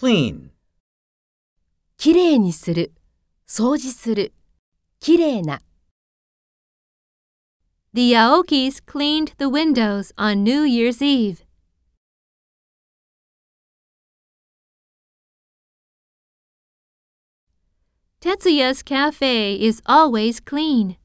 clean, きれいにする、掃除する、きれいな。The Aokis cleaned the windows on New Year's Eve. Tetsuya's cafe is always clean.